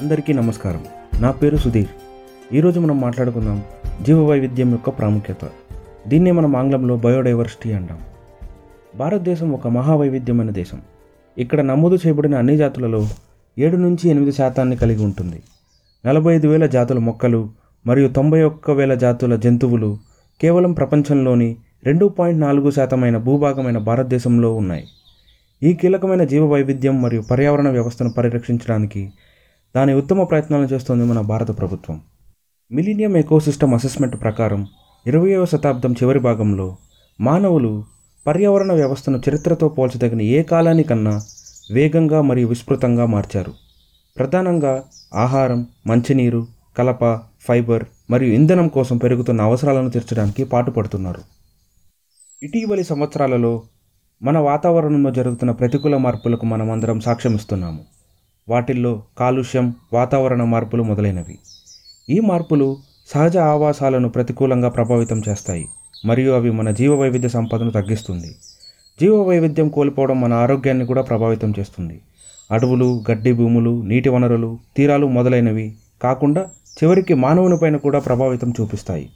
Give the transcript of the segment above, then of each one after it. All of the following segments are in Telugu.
అందరికీ నమస్కారం. నా పేరు సుధీర్. ఈరోజు మనం మాట్లాడుకుందాం జీవ వైవిధ్యం యొక్క ప్రాముఖ్యత. దీన్నే మనం ఆంగ్లంలో బయోడైవర్సిటీ అంటాం. భారతదేశం ఒక మహావైవిధ్యమైన దేశం. ఇక్కడ నమోదు చేయబడిన అన్ని జాతులలో ఏడు నుంచి ఎనిమిది శాతాన్ని కలిగి ఉంటుంది. నలభై ఐదు వేల జాతుల మొక్కలు మరియు తొంభై ఒక్క వేల జాతుల జంతువులు కేవలం ప్రపంచంలోని రెండు పాయింట్ నాలుగు శాతమైన భూభాగమైన భారతదేశంలో ఉన్నాయి. ఈ కీలకమైన జీవ వైవిధ్యం మరియు పర్యావరణ వ్యవస్థను పరిరక్షించడానికి దాని ఉత్తమ ప్రయత్నాలు చేస్తోంది మన భారత ప్రభుత్వం. మిలీనియం ఎకోసిస్టమ్ అసెస్మెంట్ ప్రకారం ఇరవయవ శతాబ్దం చివరి భాగంలో మానవులు పర్యావరణ వ్యవస్థను చరిత్రతో పోల్చదగిన ఏ కాలానికన్నా వేగంగా మరియు విస్తృతంగా మార్చారు. ప్రధానంగా ఆహారం మంచినీరు కలప ఫైబర్ మరియు ఇంధనం కోసం పెరుగుతున్న అవసరాలను తీర్చడానికి పాటుపడుతున్నారు. ఇటీవలి సంవత్సరాలలో మన వాతావరణంలో జరుగుతున్న ప్రతికూల మార్పులకు మనమందరం సాక్ష్యమిస్తున్నాము. వాటిల్లో కాలుష్యం వాతావరణ మార్పులు మొదలైనవి. ఈ మార్పులు సహజ ఆవాసాలను ప్రతికూలంగా ప్రభావితం చేస్తాయి మరియు అవి మన జీవ వైవిధ్య సంపదను తగ్గిస్తుంది. జీవ వైవిధ్యం కోల్పోవడం మన ఆరోగ్యాన్ని కూడా ప్రభావితం చేస్తుంది. అడవులు గడ్డి భూములు నీటి వనరులు తీరాలు మొదలైనవి కాకుండా చివరికి మానవునిపైన కూడా ప్రభావితం చూపిస్తాయి.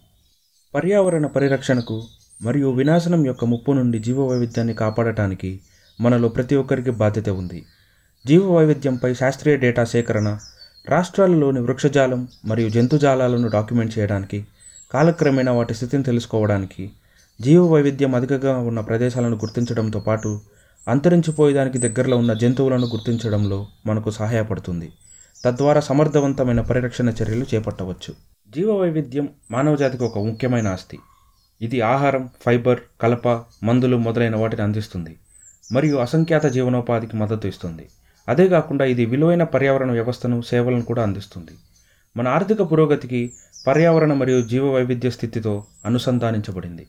పర్యావరణ పరిరక్షణకు మరియు వినాశనం యొక్క ముప్పు నుండి జీవ వైవిధ్యాన్ని కాపాడటానికి మనలో ప్రతి ఒక్కరికి బాధ్యత ఉంది. జీవ వైవిధ్యంపై శాస్త్రీయ డేటా సేకరణ రాష్ట్రాలలోని వృక్షజాలం మరియు జంతుజాలాలను డాక్యుమెంట్ చేయడానికి కాలక్రమేణా వాటి స్థితిని తెలుసుకోవడానికి జీవ వైవిధ్యం అధికంగా ఉన్న ప్రదేశాలను గుర్తించడంతో పాటు అంతరించిపోయేదానికి దగ్గరలో ఉన్న జంతువులను గుర్తించడంలో మనకు సహాయపడుతుంది. తద్వారా సమర్థవంతమైన పరిరక్షణ చర్యలు చేపట్టవచ్చు. జీవ వైవిధ్యం మానవజాతికి ఒక ముఖ్యమైన ఆస్తి. ఇది ఆహారం ఫైబర్ కలప మందులు మొదలైన వాటిని అందిస్తుంది మరియు అసంఖ్యాత జీవనోపాధికి మద్దతు ఇస్తుంది. అదే కాకుండా ఇది విలువైన పర్యావరణ వ్యవస్థను సేవలను కూడా అందిస్తుంది. మన ఆర్థిక పురోగతికి పర్యావరణ మరియు జీవ వైవిధ్య స్థితితో అనుసంధానించబడింది.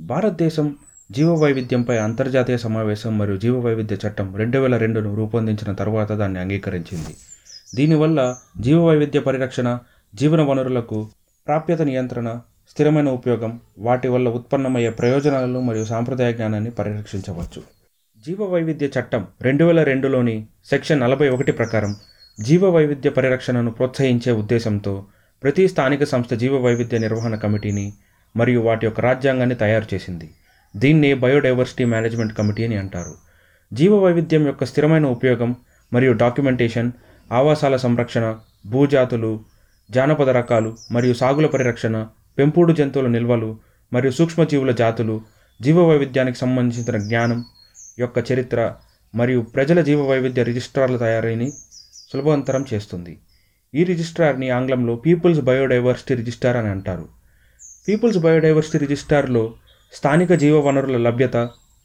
భారతదేశం జీవ వైవిధ్యంపై అంతర్జాతీయ సమావేశం మరియు జీవ వైవిధ్య చట్టం రెండు వేల రెండును రూపొందించిన తర్వాత దాన్ని అంగీకరించింది. దీనివల్ల జీవ వైవిధ్య పరిరక్షణ జీవన వనరులకు ప్రాప్యత నియంత్రణ స్థిరమైన ఉపయోగం వాటి వల్ల ఉత్పన్నమయ్యే ప్రయోజనాలను మరియు సాంప్రదాయ జ్ఞానాన్ని పరిరక్షించవచ్చు. జీవ వైవిధ్య చట్టం రెండు వేల రెండులోని సెక్షన్ నలభై ఒకటి ప్రకారం జీవ వైవిధ్య పరిరక్షణను ప్రోత్సహించే ఉద్దేశంతో ప్రతి స్థానిక సంస్థ జీవ వైవిధ్య నిర్వహణ కమిటీని మరియు వాటి యొక్క రాజ్యాంగాన్ని తయారు చేసింది. దీన్ని బయోడైవర్సిటీ మేనేజ్మెంట్ కమిటీ అని అంటారు. జీవ వైవిధ్యం యొక్క స్థిరమైన ఉపయోగం మరియు డాక్యుమెంటేషన్ ఆవాసాల సంరక్షణ భూజాతులు జానపద రకాలు మరియు సాగుల పరిరక్షణ పెంపుడు జంతువుల నిల్వలు మరియు సూక్ష్మజీవుల జాతులు జీవ వైవిధ్యానికి సంబంధించిన జ్ఞానం యొక్క చరిత్ర మరియు ప్రజల జీవ వైవిధ్య రిజిస్ట్రార్ల తయారీని సులభవంతరం చేస్తుంది. ఈ రిజిస్ట్రార్ని ఆంగ్లంలో పీపుల్స్ బయోడైవర్సిటీ రిజిస్టార్ అని అంటారు. పీపుల్స్ బయోడైవర్సిటీ రిజిస్టార్లో స్థానిక జీవ వనరుల లభ్యత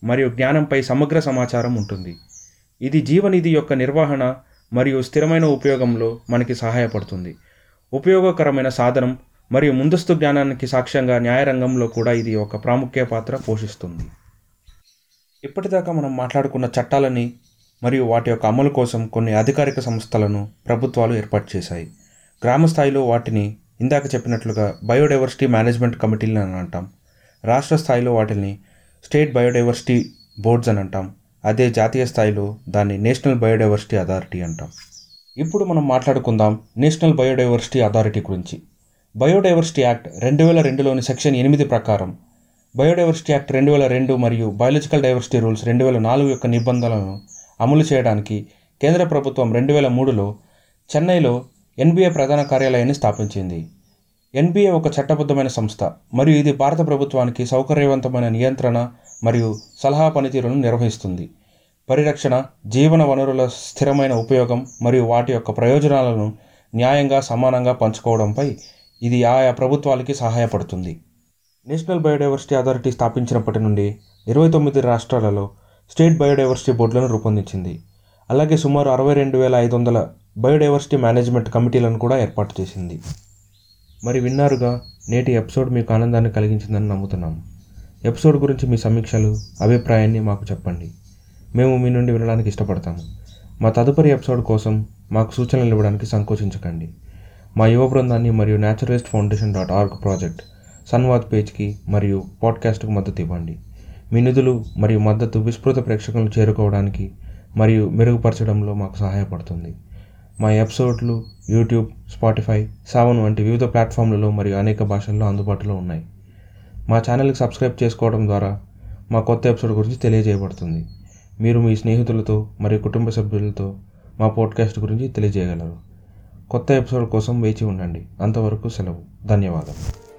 మరియు జ్ఞానంపై సమగ్ర సమాచారం ఉంటుంది. ఇది జీవనిధి యొక్క నిర్వహణ మరియు స్థిరమైన ఉపయోగంలో మనకి సహాయపడుతుంది. ఉపయోగకరమైన సాధనం మరియు ముందస్తు జ్ఞానానికి సాక్ష్యంగా న్యాయరంగంలో కూడా ఇది ఒక ప్రాముఖ్య పాత్ర పోషిస్తుంది. ఇప్పటిదాకా మనం మాట్లాడుకున్న చట్టాలని మరియు వాటి యొక్క అమలు కోసం కొన్ని అధికారిక సంస్థలను ప్రభుత్వాలు ఏర్పాటు చేశాయి. గ్రామ స్థాయిలో వాటిని ఇందాక చెప్పినట్లుగా బయోడైవర్సిటీ మేనేజ్మెంట్ కమిటీలు అని అంటాం. రాష్ట్ర స్థాయిలో వాటిని స్టేట్ బయోడైవర్సిటీ బోర్డ్స్ అని అంటాం. అదే జాతీయ స్థాయిలో దాన్ని నేషనల్ బయోడైవర్సిటీ అథారిటీ అంటాం. ఇప్పుడు మనం మాట్లాడుకుందాం నేషనల్ బయోడైవర్సిటీ అథారిటీ గురించి. బయోడైవర్సిటీ యాక్ట్ రెండు వేల రెండులోని సెక్షన్ ఎనిమిది ప్రకారం బయోడైవర్సిటీ యాక్ట్ రెండు వేల రెండు మరియు బయాలజికల్ డైవర్సిటీ రూల్స్ రెండు వేల నాలుగు యొక్క నిబంధనలను అమలు చేయడానికి కేంద్ర ప్రభుత్వం రెండు వేల మూడులో చెన్నైలో ఎన్బిఏ ప్రధాన కార్యాలయాన్ని స్థాపించింది. ఎన్బిఏ ఒక చట్టబద్ధమైన సంస్థ మరియు ఇది భారత ప్రభుత్వానికి సౌకర్యవంతమైన నియంత్రణ మరియు సలహా పనితీరును నిర్వహిస్తుంది. పరిరక్షణ జీవన వనరుల స్థిరమైన ఉపయోగం మరియు వాటి యొక్క ప్రయోజనాలను న్యాయంగా సమానంగా పంచుకోవడంపై ఇది ఆయా ప్రభుత్వాలకి సహాయపడుతుంది. నేషనల్ బయోడైవర్సిటీ అథారిటీ స్థాపించినప్పటి నుండి ఇరవై తొమ్మిది రాష్ట్రాలలో స్టేట్ బయోడైవర్సిటీ బోర్డులను రూపొందించింది. అలాగే సుమారు అరవై రెండు వేల ఐదు వందల బయోడైవర్సిటీ మేనేజ్మెంట్ కమిటీలను కూడా ఏర్పాటు చేసింది. మరి విన్నారుగా నేటి ఎపిసోడ్ మీకు ఆనందాన్ని కలిగించిందని నమ్ముతున్నాము ఎపిసోడ్ గురించి మీ సమీక్షలు అభిప్రాయాన్ని మాకు చెప్పండి. మేము మీ నుండి వినడానికి ఇష్టపడతాము. మా తదుపరి ఎపిసోడ్ కోసం మాకు సూచనలు ఇవ్వడానికి సంకోచించకండి. మా యువ బృందాన్ని మరియు naturalist foundation dot org project Samvad పేజ్కి మరియు పాడ్కాస్ట్కు మద్దతు ఇవ్వండి. మీ నిధులు మరియు మద్దతు విస్తృత ప్రేక్షకులను చేరుకోవడానికి మరియు మెరుగుపరచడంలో మాకు సహాయపడుతుంది. మా ఎపిసోడ్లు యూట్యూబ్ స్పాటిఫై సావన్ వంటి వివిధ ప్లాట్ఫామ్లలో మరియు అనేక భాషల్లో అందుబాటులో ఉన్నాయి. మా ఛానల్కి సబ్స్క్రైబ్ చేసుకోవడం ద్వారా మా కొత్త ఎపిసోడ్ గురించి తెలియజేయబడుతుంది. మీరు మీ స్నేహితులతో మరియు కుటుంబ సభ్యులతో మా పోడ్కాస్ట్ గురించి తెలియజేయగలరు. కొత్త ఎపిసోడ్ కోసం వేచి ఉండండి. అంతవరకు సెలవు. ధన్యవాదాలు